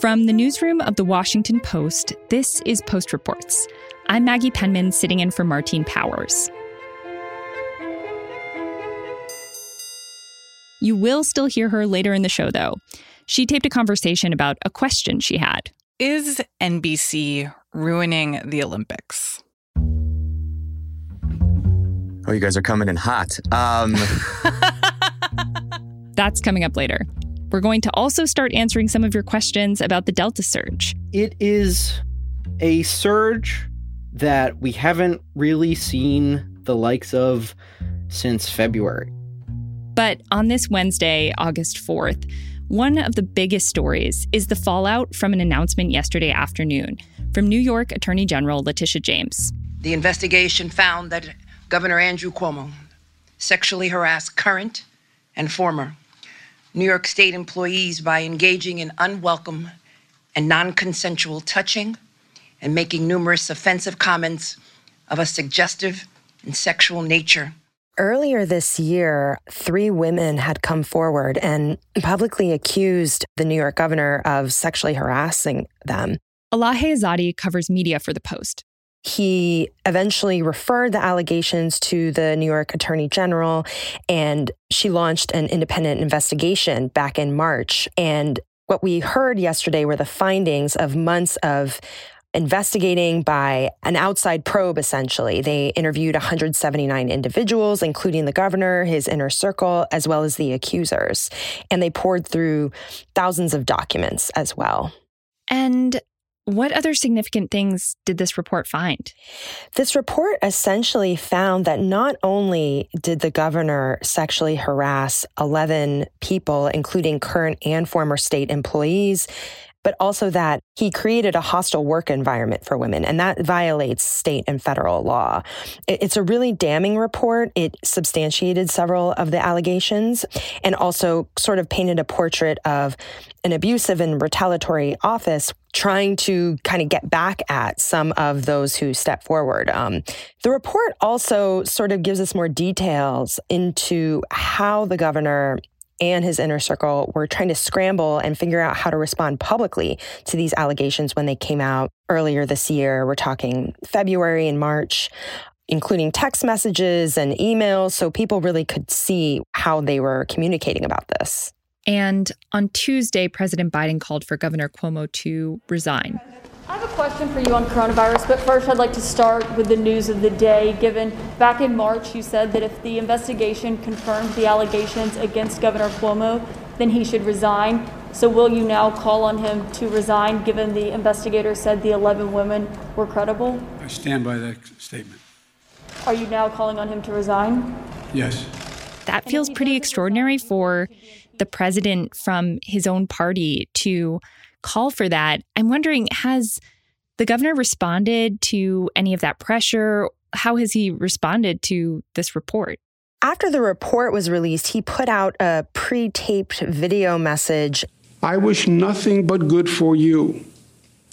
From the newsroom of the Washington Post, this is Post Reports. I'm Maggie Penman sitting in for Martine Powers. You will still hear her later in the show, though. She taped a conversation about a question she had Is NBC ruining the Olympics? Oh, you guys are coming in hot. Um... That's coming up later. We're going to also start answering some of your questions about the Delta surge. It is a surge that we haven't really seen the likes of since February. But on this Wednesday, August 4th, one of the biggest stories is the fallout from an announcement yesterday afternoon from New York Attorney General Letitia James. The investigation found that Governor Andrew Cuomo sexually harassed current and former New York State employees by engaging in unwelcome and non consensual touching and making numerous offensive comments of a suggestive and sexual nature. Earlier this year, three women had come forward and publicly accused the New York governor of sexually harassing them. Elahe Izadi covers media for The Post. He eventually referred the allegations to the New York Attorney General, and she launched an independent investigation back in March. And what we heard yesterday were the findings of months of investigating by an outside probe, essentially. They interviewed 179 individuals, including the governor, his inner circle, as well as the accusers. And they poured through thousands of documents as well. And what other significant things did this report find? This report essentially found that not only did the governor sexually harass 11 people, including current and former state employees, but also that he created a hostile work environment for women, and that violates state and federal law. It's a really damning report. It substantiated several of the allegations and also sort of painted a portrait of an abusive and retaliatory office trying to kind of get back at some of those who step forward. Um, the report also sort of gives us more details into how the governor and his inner circle were trying to scramble and figure out how to respond publicly to these allegations when they came out earlier this year. We're talking February and March, including text messages and emails, so people really could see how they were communicating about this. And on Tuesday, President Biden called for Governor Cuomo to resign. I have a question for you on coronavirus, but first I'd like to start with the news of the day. Given back in March, you said that if the investigation confirmed the allegations against Governor Cuomo, then he should resign. So will you now call on him to resign given the investigator said the 11 women were credible? I stand by that statement. Are you now calling on him to resign? Yes. That feels pretty extraordinary for the president from his own party to call for that. I'm wondering, has the governor responded to any of that pressure? How has he responded to this report? After the report was released, he put out a pre taped video message. I wish nothing but good for you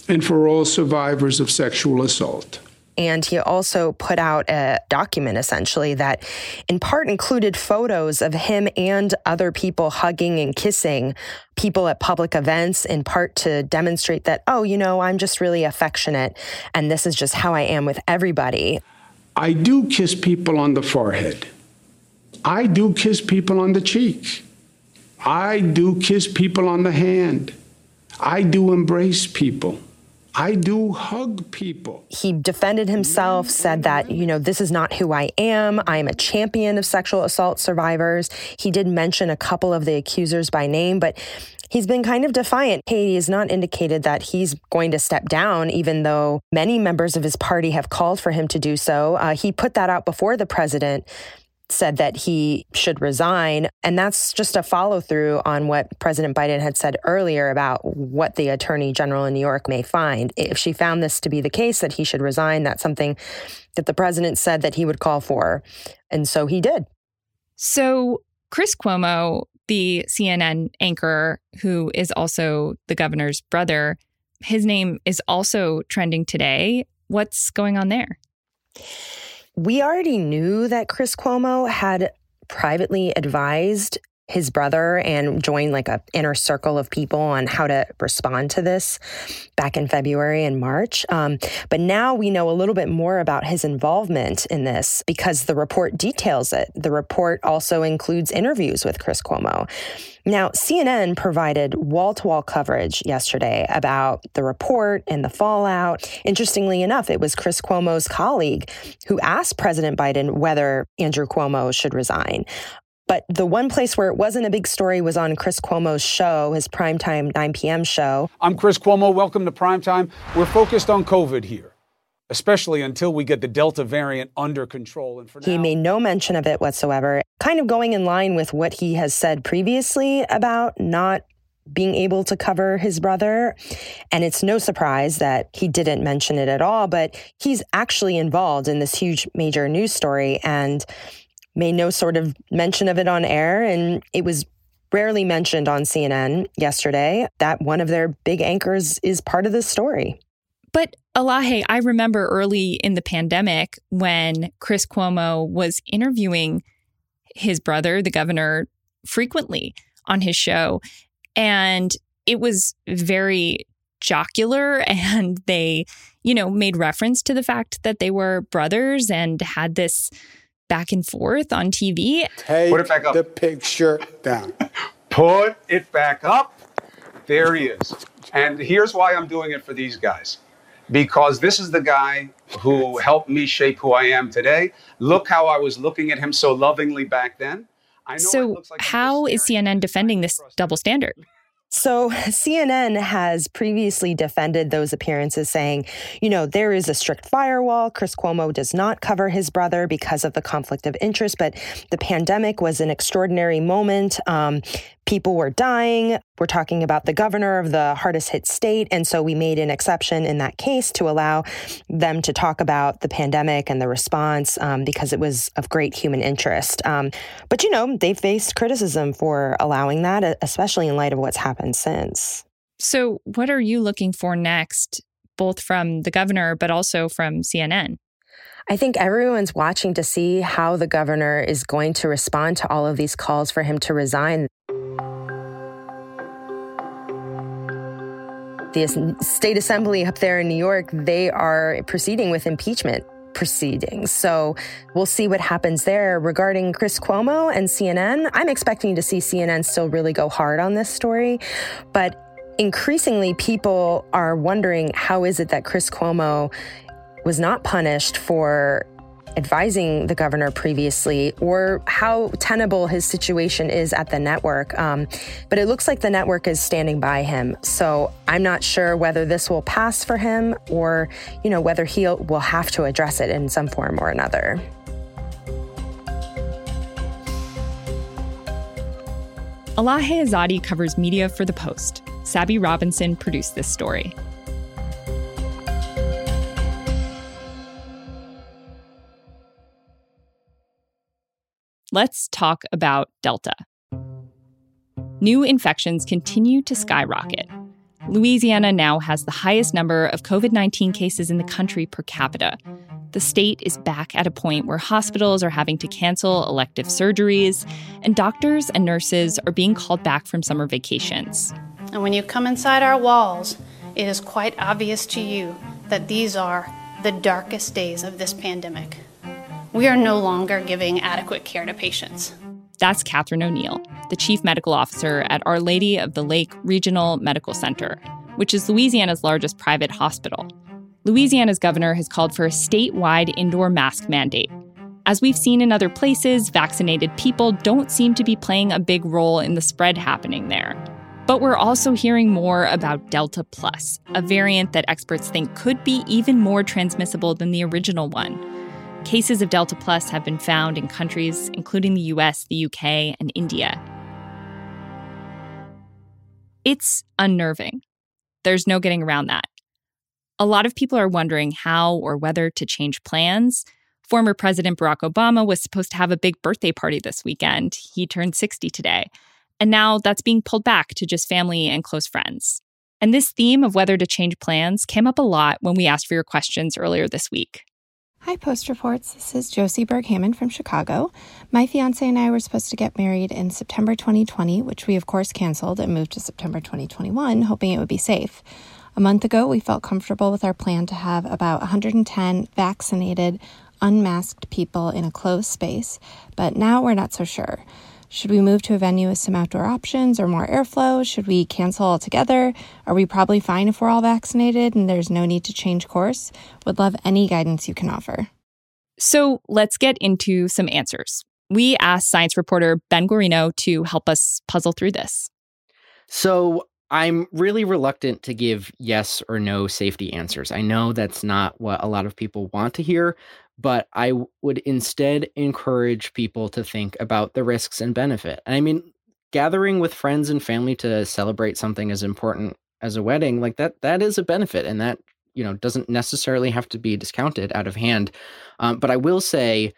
and for all survivors of sexual assault. And he also put out a document essentially that in part included photos of him and other people hugging and kissing people at public events, in part to demonstrate that, oh, you know, I'm just really affectionate and this is just how I am with everybody. I do kiss people on the forehead. I do kiss people on the cheek. I do kiss people on the hand. I do embrace people. I do hug people. He defended himself, said that, you know, this is not who I am. I am a champion of sexual assault survivors. He did mention a couple of the accusers by name, but he's been kind of defiant. He has not indicated that he's going to step down, even though many members of his party have called for him to do so. Uh, he put that out before the president said that he should resign. And that's just a follow through on what President Biden had said earlier about what the attorney general in New York may find. If she found this to be the case, that he should resign, that's something that the president said that he would call for. And so he did. So, Chris Cuomo, the CNN anchor, who is also the governor's brother, his name is also trending today. What's going on there? We already knew that Chris Cuomo had privately advised his brother and join like a inner circle of people on how to respond to this back in February and March. Um, but now we know a little bit more about his involvement in this because the report details it. The report also includes interviews with Chris Cuomo. Now, CNN provided wall to wall coverage yesterday about the report and the fallout. Interestingly enough, it was Chris Cuomo's colleague who asked President Biden whether Andrew Cuomo should resign. But the one place where it wasn't a big story was on Chris Cuomo's show, his primetime 9 p.m. show. I'm Chris Cuomo. Welcome to Primetime. We're focused on COVID here especially until we get the Delta variant under control. And for now, he made no mention of it whatsoever, kind of going in line with what he has said previously about not being able to cover his brother. And it's no surprise that he didn't mention it at all, but he's actually involved in this huge major news story and made no sort of mention of it on air. And it was rarely mentioned on CNN yesterday that one of their big anchors is part of this story. But Elahe, I remember early in the pandemic when Chris Cuomo was interviewing his brother, the governor, frequently on his show. And it was very jocular and they, you know, made reference to the fact that they were brothers and had this back and forth on TV. Take Put it back up. the picture down. Put it back up. There he is. And here's why I'm doing it for these guys. Because this is the guy who helped me shape who I am today. Look how I was looking at him so lovingly back then. so, like how is CNN defending this double standard? So, CNN has previously defended those appearances, saying, you know, there is a strict firewall. Chris Cuomo does not cover his brother because of the conflict of interest, but the pandemic was an extraordinary moment. Um, people were dying. We're talking about the governor of the hardest hit state. And so we made an exception in that case to allow them to talk about the pandemic and the response um, because it was of great human interest. Um, but, you know, they faced criticism for allowing that, especially in light of what's happened since. So, what are you looking for next, both from the governor, but also from CNN? I think everyone's watching to see how the governor is going to respond to all of these calls for him to resign. The state assembly up there in New York, they are proceeding with impeachment proceedings. So we'll see what happens there. Regarding Chris Cuomo and CNN, I'm expecting to see CNN still really go hard on this story. But increasingly, people are wondering how is it that Chris Cuomo was not punished for advising the governor previously or how tenable his situation is at the network. Um, but it looks like the network is standing by him. So I'm not sure whether this will pass for him or, you know, whether he will have to address it in some form or another. Elahe Izadi covers media for The Post. Sabby Robinson produced this story. Let's talk about Delta. New infections continue to skyrocket. Louisiana now has the highest number of COVID 19 cases in the country per capita. The state is back at a point where hospitals are having to cancel elective surgeries, and doctors and nurses are being called back from summer vacations. And when you come inside our walls, it is quite obvious to you that these are the darkest days of this pandemic we are no longer giving adequate care to patients. That's Catherine O'Neal, the chief medical officer at Our Lady of the Lake Regional Medical Center, which is Louisiana's largest private hospital. Louisiana's governor has called for a statewide indoor mask mandate. As we've seen in other places, vaccinated people don't seem to be playing a big role in the spread happening there. But we're also hearing more about Delta Plus, a variant that experts think could be even more transmissible than the original one. Cases of Delta Plus have been found in countries including the US, the UK, and India. It's unnerving. There's no getting around that. A lot of people are wondering how or whether to change plans. Former President Barack Obama was supposed to have a big birthday party this weekend. He turned 60 today. And now that's being pulled back to just family and close friends. And this theme of whether to change plans came up a lot when we asked for your questions earlier this week. Hi, Post Reports. This is Josie Berg Hammond from Chicago. My fiance and I were supposed to get married in September 2020, which we, of course, canceled and moved to September 2021, hoping it would be safe. A month ago, we felt comfortable with our plan to have about 110 vaccinated, unmasked people in a closed space, but now we're not so sure. Should we move to a venue with some outdoor options or more airflow? Should we cancel altogether? Are we probably fine if we're all vaccinated and there's no need to change course? Would love any guidance you can offer. So let's get into some answers. We asked science reporter Ben Guarino to help us puzzle through this. So I'm really reluctant to give yes or no safety answers. I know that's not what a lot of people want to hear, but I would instead encourage people to think about the risks and benefit. And I mean, gathering with friends and family to celebrate something as important as a wedding, like that, that is a benefit, and that you know doesn't necessarily have to be discounted out of hand. Um, but I will say,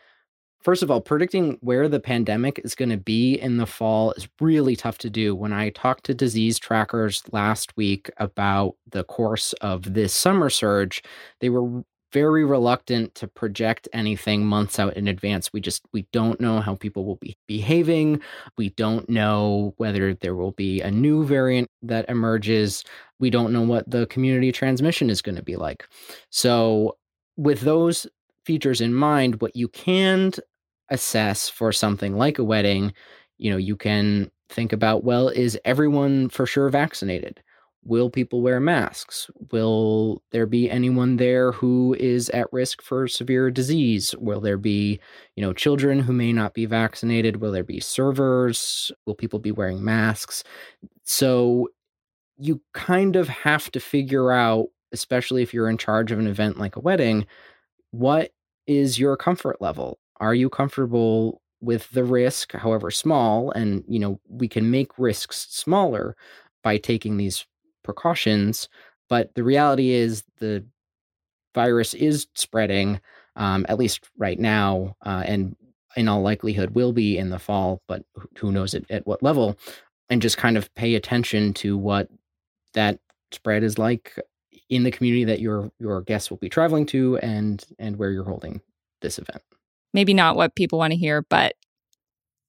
first of all, predicting where the pandemic is going to be in the fall is really tough to do. When I talked to disease trackers last week about the course of this summer surge, they were very reluctant to project anything months out in advance. We just we don't know how people will be behaving. We don't know whether there will be a new variant that emerges. We don't know what the community transmission is going to be like. So with those features in mind, what you can assess for something like a wedding, you know, you can think about well, is everyone for sure vaccinated? Will people wear masks? Will there be anyone there who is at risk for severe disease? Will there be, you know, children who may not be vaccinated? Will there be servers? Will people be wearing masks? So you kind of have to figure out, especially if you're in charge of an event like a wedding, what is your comfort level? Are you comfortable with the risk, however small? And, you know, we can make risks smaller by taking these precautions. But the reality is the virus is spreading, um, at least right now, uh, and in all likelihood will be in the fall, but who knows at, at what level. And just kind of pay attention to what that spread is like in the community that your your guests will be traveling to and and where you're holding this event. Maybe not what people want to hear, but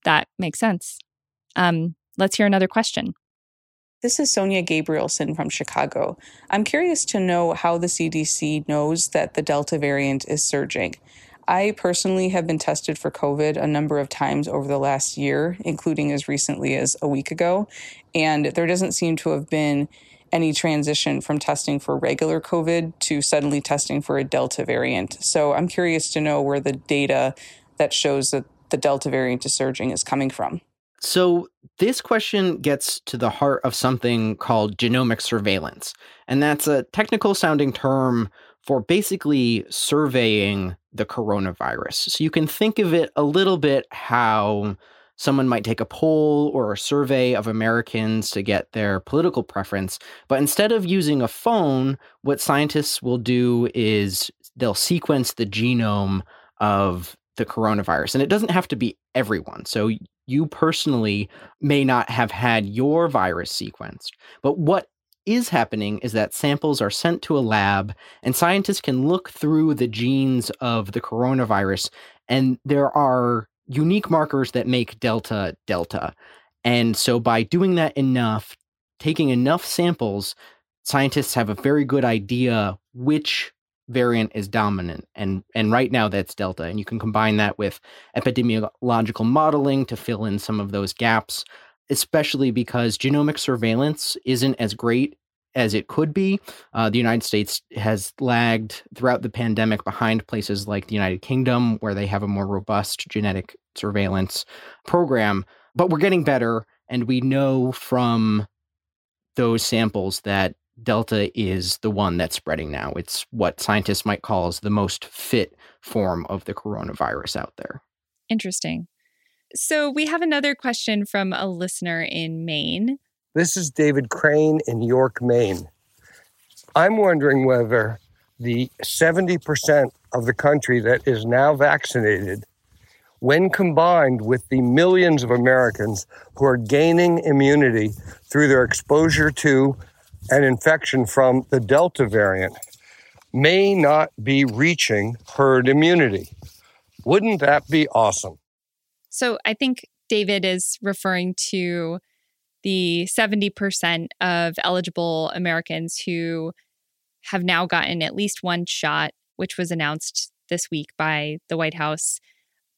that makes sense. Um, let's hear another question. This is Sonia Gabrielson from Chicago. I'm curious to know how the CDC knows that the Delta variant is surging. I personally have been tested for COVID a number of times over the last year, including as recently as a week ago, and there doesn't seem to have been any transition from testing for regular COVID to suddenly testing for a Delta variant. So I'm curious to know where the data that shows that the Delta variant is surging is coming from. So, this question gets to the heart of something called genomic surveillance. And that's a technical sounding term for basically surveying the coronavirus. So, you can think of it a little bit how someone might take a poll or a survey of Americans to get their political preference. But instead of using a phone, what scientists will do is they'll sequence the genome of the coronavirus. And it doesn't have to be everyone. So you personally may not have had your virus sequenced. But what is happening is that samples are sent to a lab and scientists can look through the genes of the coronavirus and there are unique markers that make delta delta. And so by doing that enough, taking enough samples, scientists have a very good idea which variant is dominant and and right now that's delta and you can combine that with epidemiological modeling to fill in some of those gaps especially because genomic surveillance isn't as great as it could be. Uh, the united states has lagged throughout the pandemic behind places like the united kingdom where they have a more robust genetic surveillance program but we're getting better and we know from those samples that Delta is the one that's spreading now. It's what scientists might call as the most fit form of the coronavirus out there. Interesting. So we have another question from a listener in Maine. This is David Crane in York, Maine. I'm wondering whether the 70% of the country that is now vaccinated, when combined with the millions of Americans who are gaining immunity through their exposure to an infection from the Delta variant may not be reaching herd immunity. Wouldn't that be awesome? So I think David is referring to the 70% of eligible Americans who have now gotten at least one shot, which was announced this week by the White House.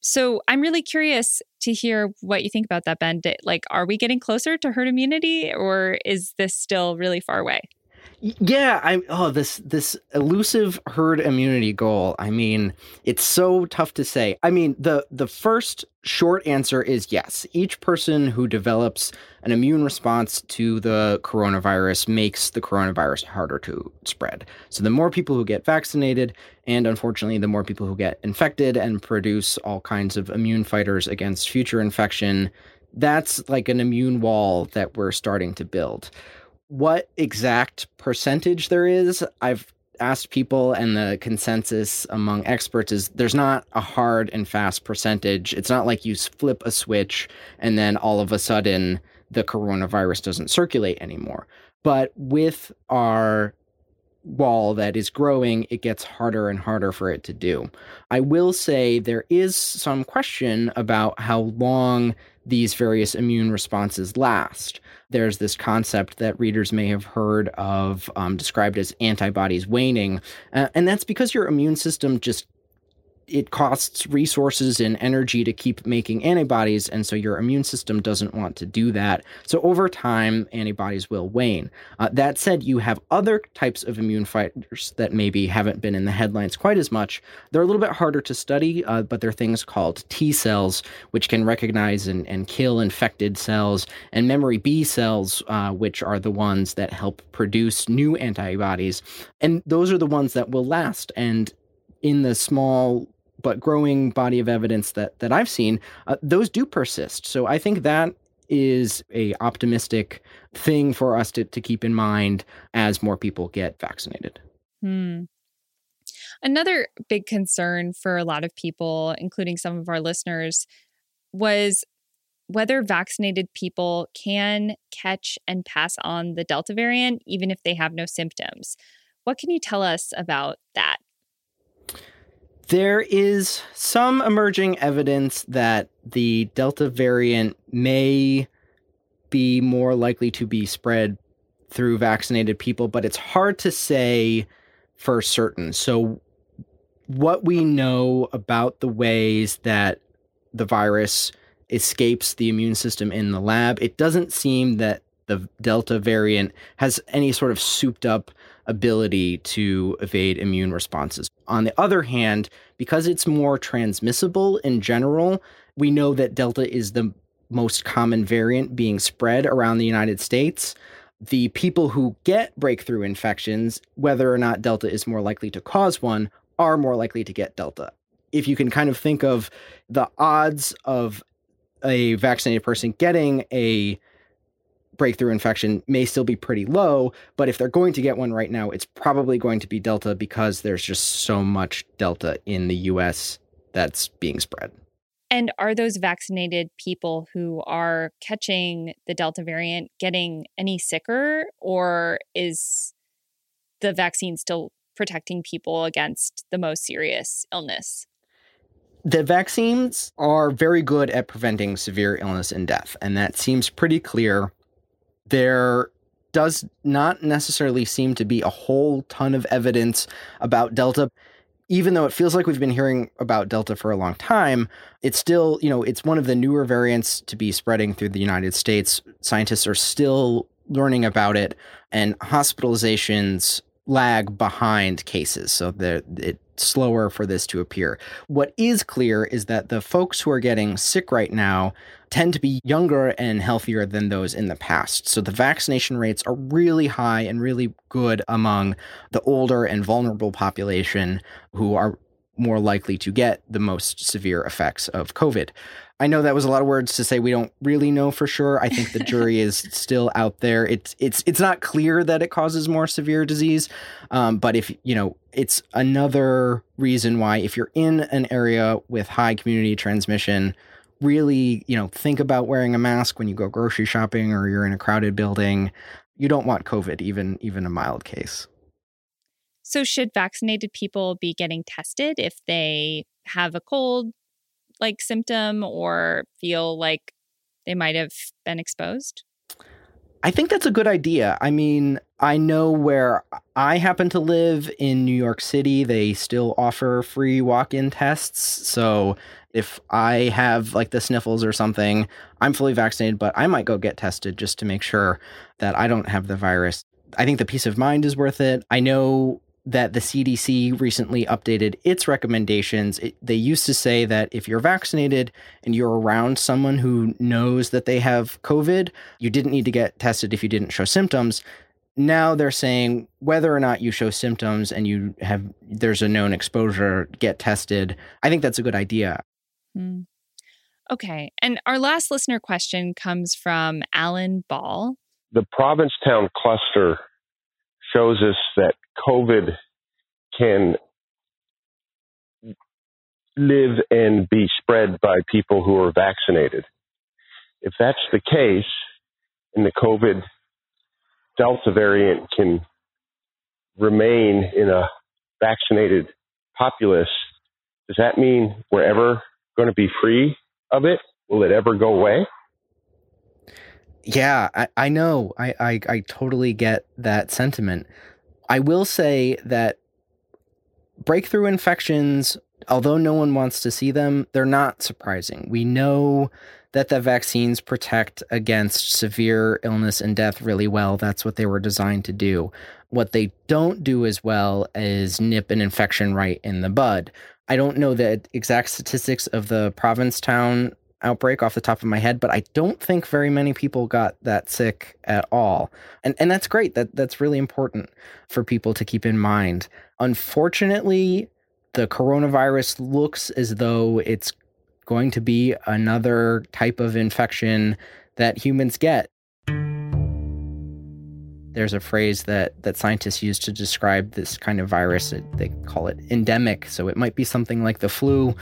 So I'm really curious to hear what you think about that, Ben. Like, are we getting closer to herd immunity or is this still really far away? Yeah, I oh this this elusive herd immunity goal. I mean, it's so tough to say. I mean, the the first short answer is yes. Each person who develops an immune response to the coronavirus makes the coronavirus harder to spread. So the more people who get vaccinated and unfortunately the more people who get infected and produce all kinds of immune fighters against future infection, that's like an immune wall that we're starting to build what exact percentage there is, I've asked people, and the consensus among experts is there's not a hard and fast percentage. It's not like you flip a switch and then all of a sudden the coronavirus doesn't circulate anymore. But with our wall that is growing, it gets harder and harder for it to do. I will say there is some question about how long these various immune responses last. There's this concept that readers may have heard of um, described as antibodies waning, uh, and that's because your immune system just it costs resources and energy to keep making antibodies, and so your immune system doesn't want to do that. So over time, antibodies will wane. Uh, that said, you have other types of immune fighters that maybe haven't been in the headlines quite as much. They're a little bit harder to study, uh, but they're things called T cells, which can recognize and, and kill infected cells, and memory B cells, uh, which are the ones that help produce new antibodies. And those are the ones that will last. And in the small but growing body of evidence that that I've seen, uh, those do persist. So I think that is a optimistic thing for us to, to keep in mind as more people get vaccinated. Hmm. Another big concern for a lot of people, including some of our listeners, was whether vaccinated people can catch and pass on the Delta variant, even if they have no symptoms. What can you tell us about that? There is some emerging evidence that the Delta variant may be more likely to be spread through vaccinated people, but it's hard to say for certain. So, what we know about the ways that the virus escapes the immune system in the lab, it doesn't seem that the Delta variant has any sort of souped up ability to evade immune responses. On the other hand, because it's more transmissible in general, we know that Delta is the most common variant being spread around the United States. The people who get breakthrough infections, whether or not Delta is more likely to cause one, are more likely to get Delta. If you can kind of think of the odds of a vaccinated person getting a breakthrough infection may still be pretty low, but if they're going to get one right now, it's probably going to be Delta because there's just so much Delta in the US that's being spread. And are those vaccinated people who are catching the Delta variant getting any sicker, or is the vaccine still protecting people against the most serious illness? The vaccines are very good at preventing severe illness and death, and that seems pretty clear there does not necessarily seem to be a whole ton of evidence about Delta. Even though it feels like we've been hearing about Delta for a long time, it's still, you know, it's one of the newer variants to be spreading through the United States. Scientists are still learning about it, and hospitalizations lag behind cases. So it's slower for this to appear. What is clear is that the folks who are getting sick right now tend to be younger and healthier than those in the past. So the vaccination rates are really high and really good among the older and vulnerable population who are more likely to get the most severe effects of COVID. I know that was a lot of words to say we don't really know for sure. I think the jury is still out there. It's it's it's not clear that it causes more severe disease, um, but if you know, it's another reason why if you're in an area with high community transmission, really you know think about wearing a mask when you go grocery shopping or you're in a crowded building. You don't want COVID, even even a mild case. So, should vaccinated people be getting tested if they have a cold like symptom or feel like they might have been exposed? I think that's a good idea. I mean, I know where I happen to live in New York City, they still offer free walk in tests. So if I have like the sniffles or something, I'm fully vaccinated, but I might go get tested just to make sure that I don't have the virus. I think the peace of mind is worth it. I know that the CDC recently updated its recommendations. It, they used to say that if you're vaccinated and you're around someone who knows that they have COVID, you didn't need to get tested if you didn't show symptoms. Now they're saying whether or not you show symptoms and you have there's a known exposure, get tested. I think that's a good idea. Hmm. Okay. And our last listener question comes from Alan Ball. The Provincetown cluster shows us that COVID can live and be spread by people who are vaccinated. If that's the case, and the COVID Delta variant can remain in a vaccinated populace, does that mean we're ever going to be free of it? Will it ever go away? Yeah, I, I know. I, I, I totally get that sentiment. I will say that breakthrough infections, although no one wants to see them, they're not surprising. We know that the vaccines protect against severe illness and death really well. That's what they were designed to do. What they don't do as well is nip an infection right in the bud. I don't know the exact statistics of the Provincetown outbreak off the top of my head, but I don't think very many people got that sick at all. And and that's great. That that's really important for people to keep in mind. Unfortunately, the coronavirus looks as though it's going to be another type of infection that humans get. There's a phrase that that scientists use to describe this kind of virus. They call it endemic. So it might be something like the flu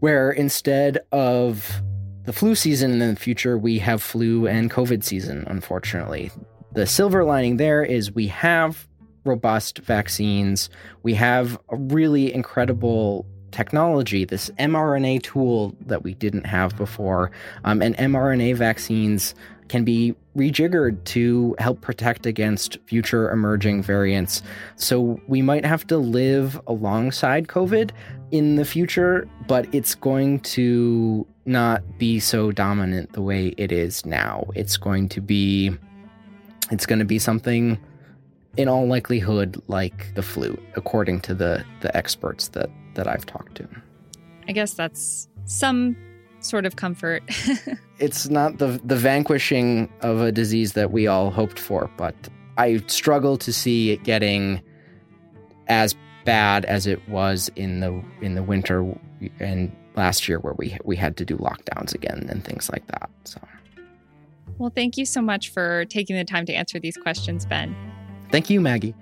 where instead of the flu season in the future, we have flu and COVID season, unfortunately. The silver lining there is we have robust vaccines. We have a really incredible technology, this mRNA tool that we didn't have before. Um, and mRNA vaccines can be rejiggered to help protect against future emerging variants. So we might have to live alongside COVID in the future, but it's going to not be so dominant the way it is now. It's going to be it's going to be something in all likelihood like the flu according to the the experts that that I've talked to. I guess that's some sort of comfort. it's not the the vanquishing of a disease that we all hoped for, but I struggle to see it getting as bad as it was in the in the winter and last year where we we had to do lockdowns again and things like that. So Well, thank you so much for taking the time to answer these questions, Ben. Thank you, Maggie.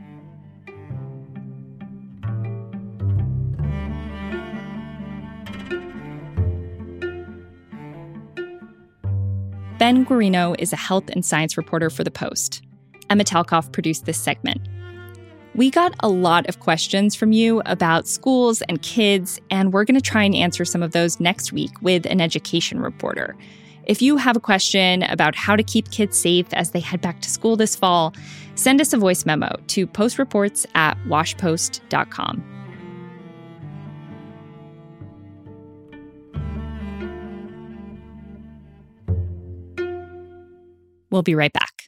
Ben Guarino is a health and science reporter for The Post. Emma Talkoff produced this segment. We got a lot of questions from you about schools and kids, and we're going to try and answer some of those next week with an education reporter. If you have a question about how to keep kids safe as they head back to school this fall, send us a voice memo to postreports at washpost.com. We'll be right back.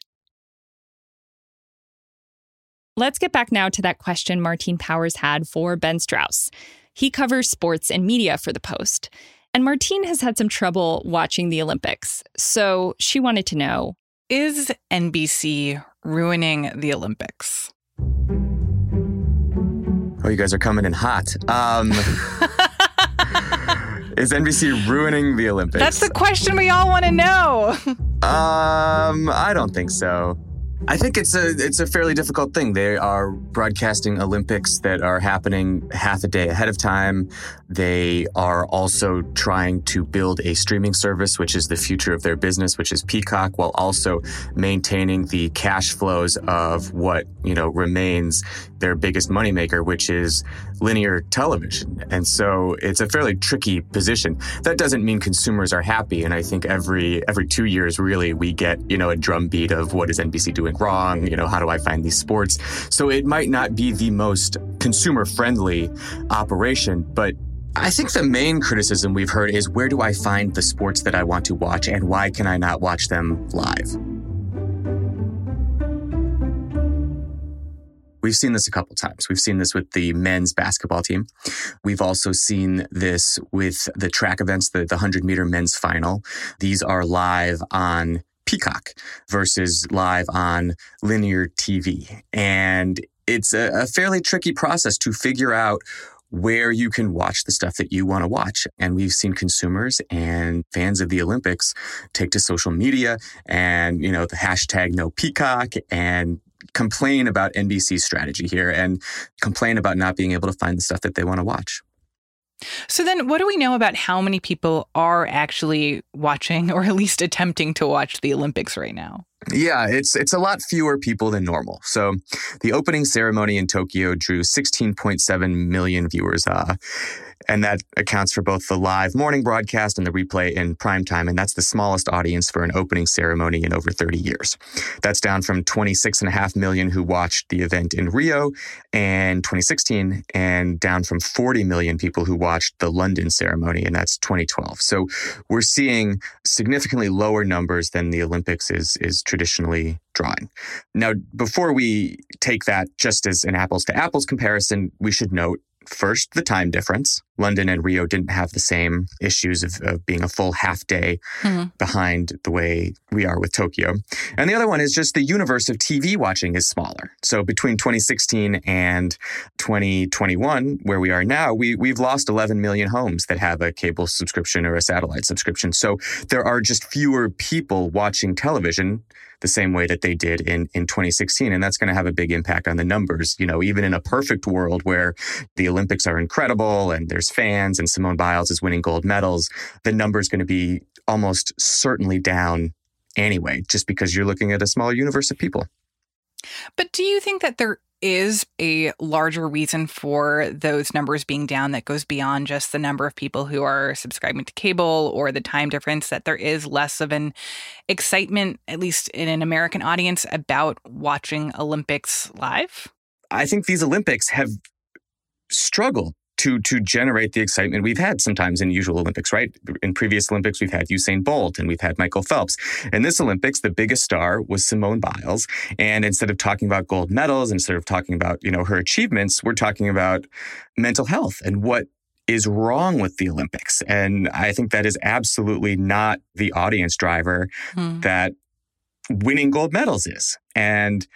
Let's get back now to that question Martine Powers had for Ben Strauss. He covers sports and media for The Post. And Martine has had some trouble watching the Olympics. So she wanted to know Is NBC ruining the Olympics? Oh, you guys are coming in hot. Um, is NBC ruining the Olympics? That's the question we all want to know. um, I don't think so. I think it's a it's a fairly difficult thing. They are broadcasting Olympics that are happening half a day ahead of time. They are also trying to build a streaming service, which is the future of their business, which is Peacock, while also maintaining the cash flows of what you know, remains their biggest moneymaker, which is linear television. And so it's a fairly tricky position. That doesn't mean consumers are happy. And I think every every two years, really, we get, you know, a drumbeat of what is NBC doing wrong? You know, how do I find these sports? So it might not be the most consumer friendly operation, but I think the main criticism we've heard is where do I find the sports that I want to watch and why can I not watch them live? We've seen this a couple times. We've seen this with the men's basketball team. We've also seen this with the track events, the, the 100 meter men's final. These are live on Peacock versus live on linear TV. And it's a, a fairly tricky process to figure out where you can watch the stuff that you want to watch. And we've seen consumers and fans of the Olympics take to social media and, you know, the hashtag no peacock and complain about NBC's strategy here and complain about not being able to find the stuff that they want to watch. So then what do we know about how many people are actually watching or at least attempting to watch the Olympics right now? Yeah, it's it's a lot fewer people than normal. So, the opening ceremony in Tokyo drew 16.7 million viewers. Uh, and that accounts for both the live morning broadcast and the replay in prime time. And that's the smallest audience for an opening ceremony in over 30 years. That's down from 26.5 million who watched the event in Rio in 2016, and down from 40 million people who watched the London ceremony, and that's 2012. So we're seeing significantly lower numbers than the Olympics is, is traditionally drawing. Now, before we take that just as an apples to apples comparison, we should note First, the time difference. London and Rio didn't have the same issues of, of being a full half day mm-hmm. behind the way we are with Tokyo. And the other one is just the universe of TV watching is smaller. So between 2016 and 2021, where we are now, we, we've lost 11 million homes that have a cable subscription or a satellite subscription. So there are just fewer people watching television the same way that they did in, in 2016. And that's going to have a big impact on the numbers. You know, even in a perfect world where the Olympics are incredible and there's fans and Simone Biles is winning gold medals, the number is going to be almost certainly down anyway, just because you're looking at a smaller universe of people. But do you think that there is a larger reason for those numbers being down that goes beyond just the number of people who are subscribing to cable or the time difference, that there is less of an excitement, at least in an American audience, about watching Olympics live? I think these Olympics have struggled to to generate the excitement we've had sometimes in usual Olympics, right? In previous Olympics, we've had Usain Bolt and we've had Michael Phelps. In this Olympics, the biggest star was Simone Biles. And instead of talking about gold medals, instead of talking about, you know, her achievements, we're talking about mental health and what is wrong with the Olympics. And I think that is absolutely not the audience driver hmm. that winning gold medals is. And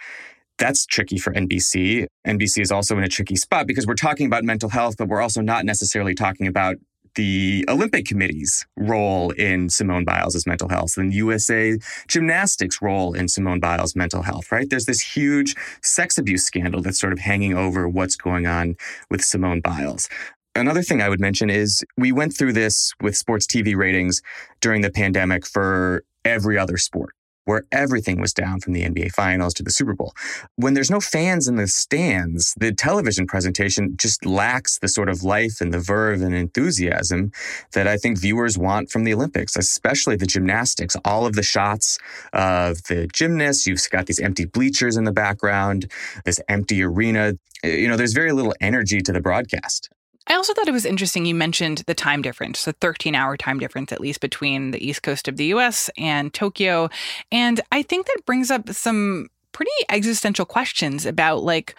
that's tricky for NBC. NBC is also in a tricky spot because we're talking about mental health, but we're also not necessarily talking about the Olympic Committee's role in Simone Biles' mental health and USA Gymnastics' role in Simone Biles' mental health, right? There's this huge sex abuse scandal that's sort of hanging over what's going on with Simone Biles. Another thing I would mention is we went through this with sports TV ratings during the pandemic for every other sport where everything was down from the NBA Finals to the Super Bowl. When there's no fans in the stands, the television presentation just lacks the sort of life and the verve and enthusiasm that I think viewers want from the Olympics, especially the gymnastics. All of the shots of the gymnasts, you've got these empty bleachers in the background, this empty arena. You know, there's very little energy to the broadcast. I also thought it was interesting you mentioned the time difference, the 13 hour time difference, at least between the east coast of the US and Tokyo. And I think that brings up some pretty existential questions about like,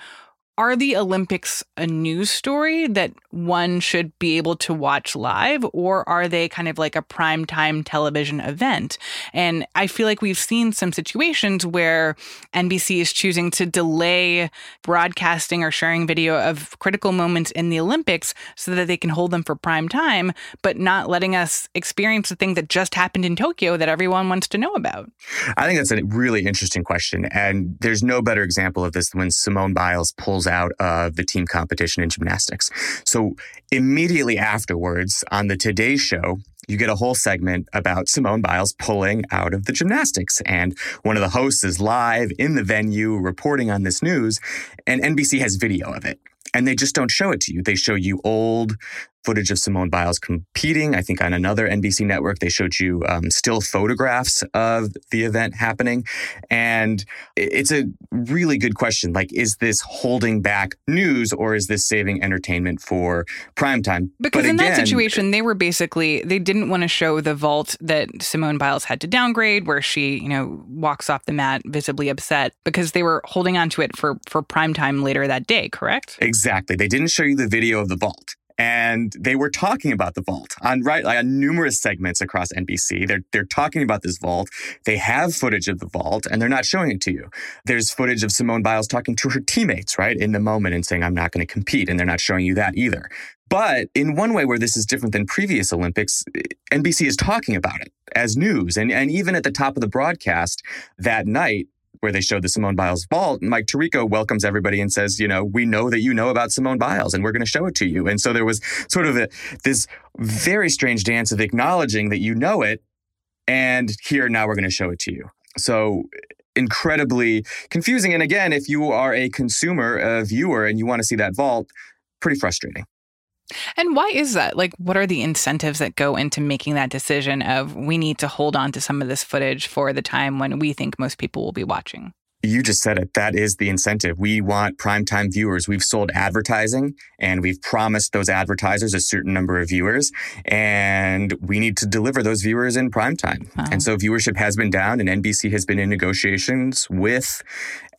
are the Olympics a news story that one should be able to watch live, or are they kind of like a primetime television event? And I feel like we've seen some situations where NBC is choosing to delay broadcasting or sharing video of critical moments in the Olympics so that they can hold them for prime time, but not letting us experience the thing that just happened in Tokyo that everyone wants to know about. I think that's a really interesting question. And there's no better example of this than when Simone Biles pulls out of the team competition in gymnastics. So immediately afterwards on the Today Show, you get a whole segment about Simone Biles pulling out of the gymnastics. And one of the hosts is live in the venue reporting on this news, and NBC has video of it and they just don't show it to you. They show you old footage of Simone Biles competing. I think on another NBC network, they showed you um, still photographs of the event happening. And it's a really good question. Like, is this holding back news or is this saving entertainment for primetime? Because but in again, that situation, they were basically, they didn't want to show the vault that Simone Biles had to downgrade, where she, you know, walks off the mat visibly upset because they were holding on to it for, for primetime later that day, correct? Exactly. They didn't show you the video of the vault and they were talking about the vault on right like on numerous segments across NBC. They're they're talking about this vault. They have footage of the vault, and they're not showing it to you. There's footage of Simone Biles talking to her teammates right in the moment and saying, "I'm not going to compete," and they're not showing you that either. But in one way where this is different than previous Olympics, NBC is talking about it as news. And, and even at the top of the broadcast that night, where they showed the Simone Biles vault, Mike Tirico welcomes everybody and says, you know, we know that you know about Simone Biles and we're going to show it to you. And so there was sort of a, this very strange dance of acknowledging that you know it. And here, now we're going to show it to you. So incredibly confusing. And again, if you are a consumer, a viewer, and you want to see that vault, pretty frustrating. And why is that? Like, what are the incentives that go into making that decision of we need to hold on to some of this footage for the time when we think most people will be watching? You just said it. That is the incentive. We want primetime viewers. We've sold advertising and we've promised those advertisers a certain number of viewers, and we need to deliver those viewers in primetime. Wow. And so viewership has been down, and NBC has been in negotiations with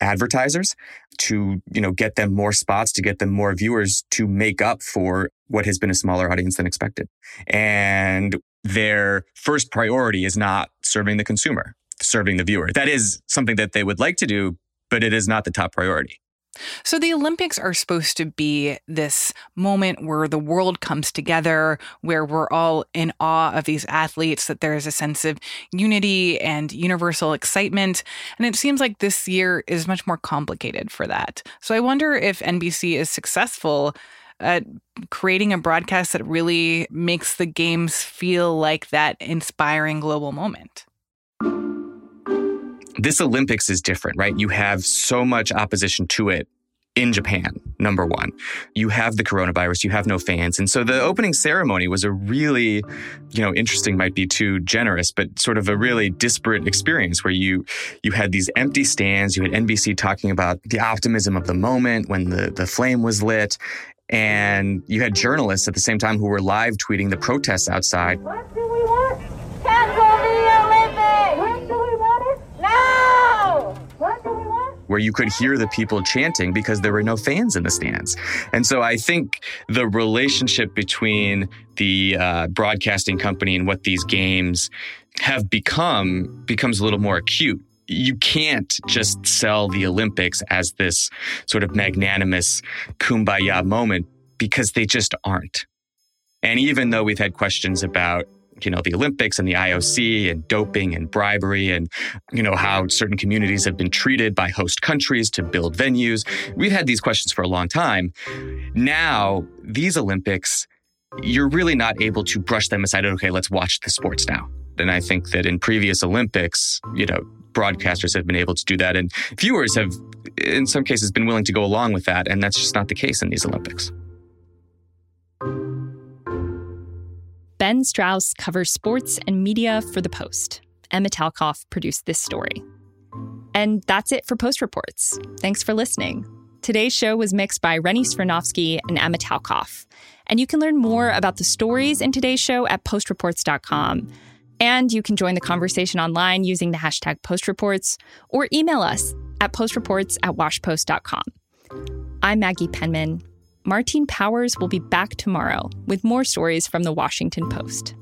advertisers to you know get them more spots to get them more viewers to make up for what has been a smaller audience than expected and their first priority is not serving the consumer serving the viewer that is something that they would like to do but it is not the top priority so, the Olympics are supposed to be this moment where the world comes together, where we're all in awe of these athletes, that there is a sense of unity and universal excitement. And it seems like this year is much more complicated for that. So, I wonder if NBC is successful at creating a broadcast that really makes the games feel like that inspiring global moment this Olympics is different, right? You have so much opposition to it in Japan, number one. You have the coronavirus, you have no fans. And so the opening ceremony was a really, you know, interesting might be too generous, but sort of a really disparate experience where you you had these empty stands, you had NBC talking about the optimism of the moment when the, the flame was lit. And you had journalists at the same time who were live tweeting the protests outside. What do we want? Where you could hear the people chanting because there were no fans in the stands. And so I think the relationship between the uh, broadcasting company and what these games have become becomes a little more acute. You can't just sell the Olympics as this sort of magnanimous kumbaya moment because they just aren't. And even though we've had questions about you know, the Olympics and the IOC and doping and bribery and, you know, how certain communities have been treated by host countries to build venues. We've had these questions for a long time. Now, these Olympics, you're really not able to brush them aside. Okay, let's watch the sports now. And I think that in previous Olympics, you know, broadcasters have been able to do that. And viewers have, in some cases, been willing to go along with that. And that's just not the case in these Olympics. Ben Strauss covers sports and media for The Post. Emma Talkoff produced this story. And that's it for Post Reports. Thanks for listening. Today's show was mixed by Rennie Svirnovskiy and Emma Talkoff. And you can learn more about the stories in today's show at postreports.com. And you can join the conversation online using the hashtag postreports or email us at postreports at washpost.com. I'm Maggie Penman. Martine Powers will be back tomorrow with more stories from the Washington Post.